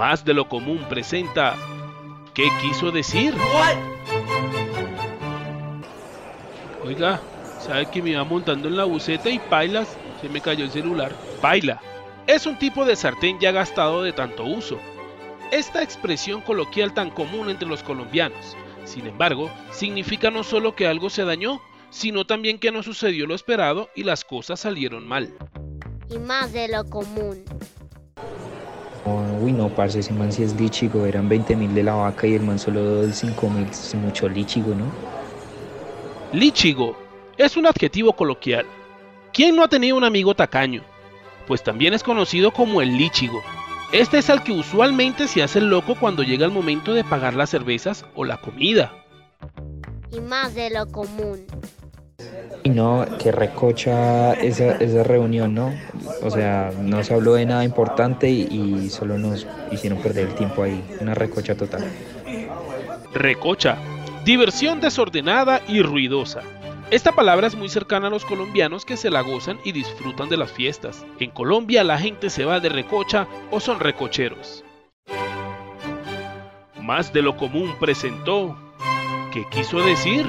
Más de lo común presenta ¿Qué quiso decir? Oiga, ¿sabe que me iba montando en la buceta y pailas? Se me cayó el celular. Paila. Es un tipo de sartén ya gastado de tanto uso. Esta expresión coloquial tan común entre los colombianos, sin embargo, significa no solo que algo se dañó, sino también que no sucedió lo esperado y las cosas salieron mal. Y más de lo común. Uy, no, parce, ese man si es lichigo, eran 20 mil de la vaca y el man solo 5 mil, es mucho lichigo, ¿no? Lichigo es un adjetivo coloquial. ¿Quién no ha tenido un amigo tacaño? Pues también es conocido como el lichigo. Este es el que usualmente se hace loco cuando llega el momento de pagar las cervezas o la comida. Y más de lo común. Y no, que recocha esa, esa reunión, ¿no? O sea, no se habló de nada importante y, y solo nos hicieron perder el tiempo ahí. Una recocha total. Recocha, diversión desordenada y ruidosa. Esta palabra es muy cercana a los colombianos que se la gozan y disfrutan de las fiestas. En Colombia la gente se va de recocha o son recocheros. Más de lo común presentó. ¿Qué quiso decir?